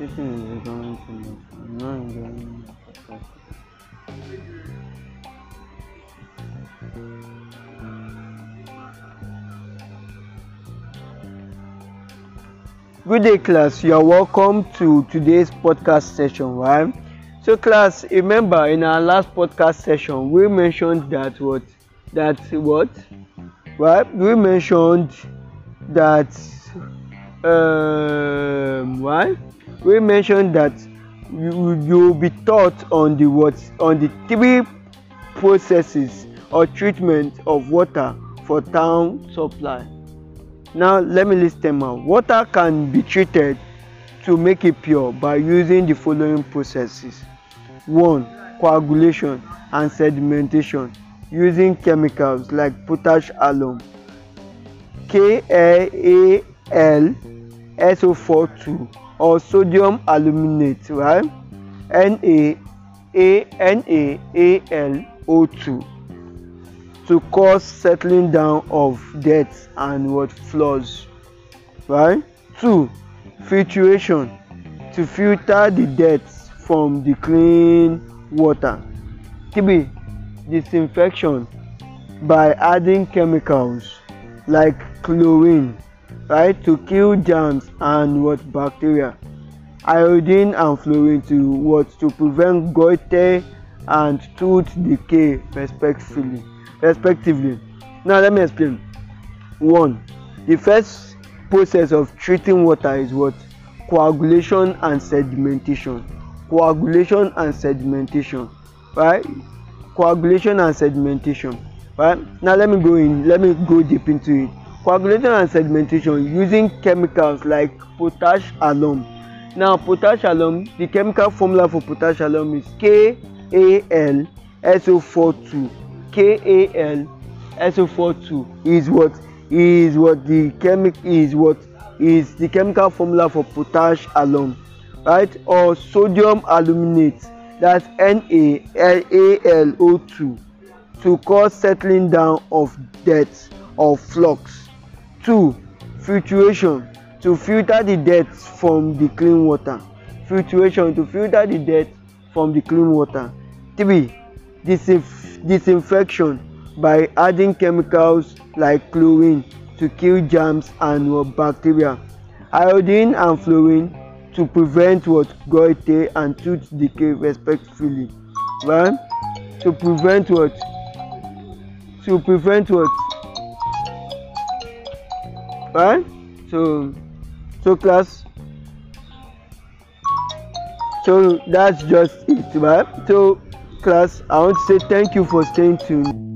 is podcast. Good day, class. You are welcome to today's podcast session, right? So, class, remember in our last podcast session, we mentioned that what? That what? Right? We mentioned that um, right? We mentioned that you you'll be taught on the what? On the three processes or treatment of water for town supply. Now let me list them out. Water can be treated to make it pure by using the following processes. One, coagulation and sedimentation using chemicals like potash alum, KAL SO42 or sodium aluminate, right? NaANaAlO2 to cause settling down of dirt and what? Flocs right? Two filtration to filter the dirt from the clean water. Three disinfection by adding chemicals like chlorine right to kill germs and what bacteria iodine and fluorine to what to prevent goiter and tooth decay respectively respectively. Now let me explain. One the first process of treating water is what? Coagulation and sedimentation. Coagulation and sedimentation right? Coagulation and sedimentation right? Now let me go in let me go deep into it coagulation and sedimentation using chemicals like potash alum. Now potash alum the chemical formula for potash alum is kal so42 kal so42 is what is what the chemic is what is the chemical formula for potash alum right? Or sodium aluminate that's NaAlO2 to cause settling down of dirt or flux. Two, filtration to filter the dirt from the clean water. Filtration to filter the dirt from the clean water. Three, disinf disinfection by adding chemicals like chlorine to kill germs and what, bacteria. Iodine and fluorine to prevent what goiter eh and tooth decay respectively right to prevent what to prevent what right so so class so that's just it right? So class i want to say thank you for staying tuned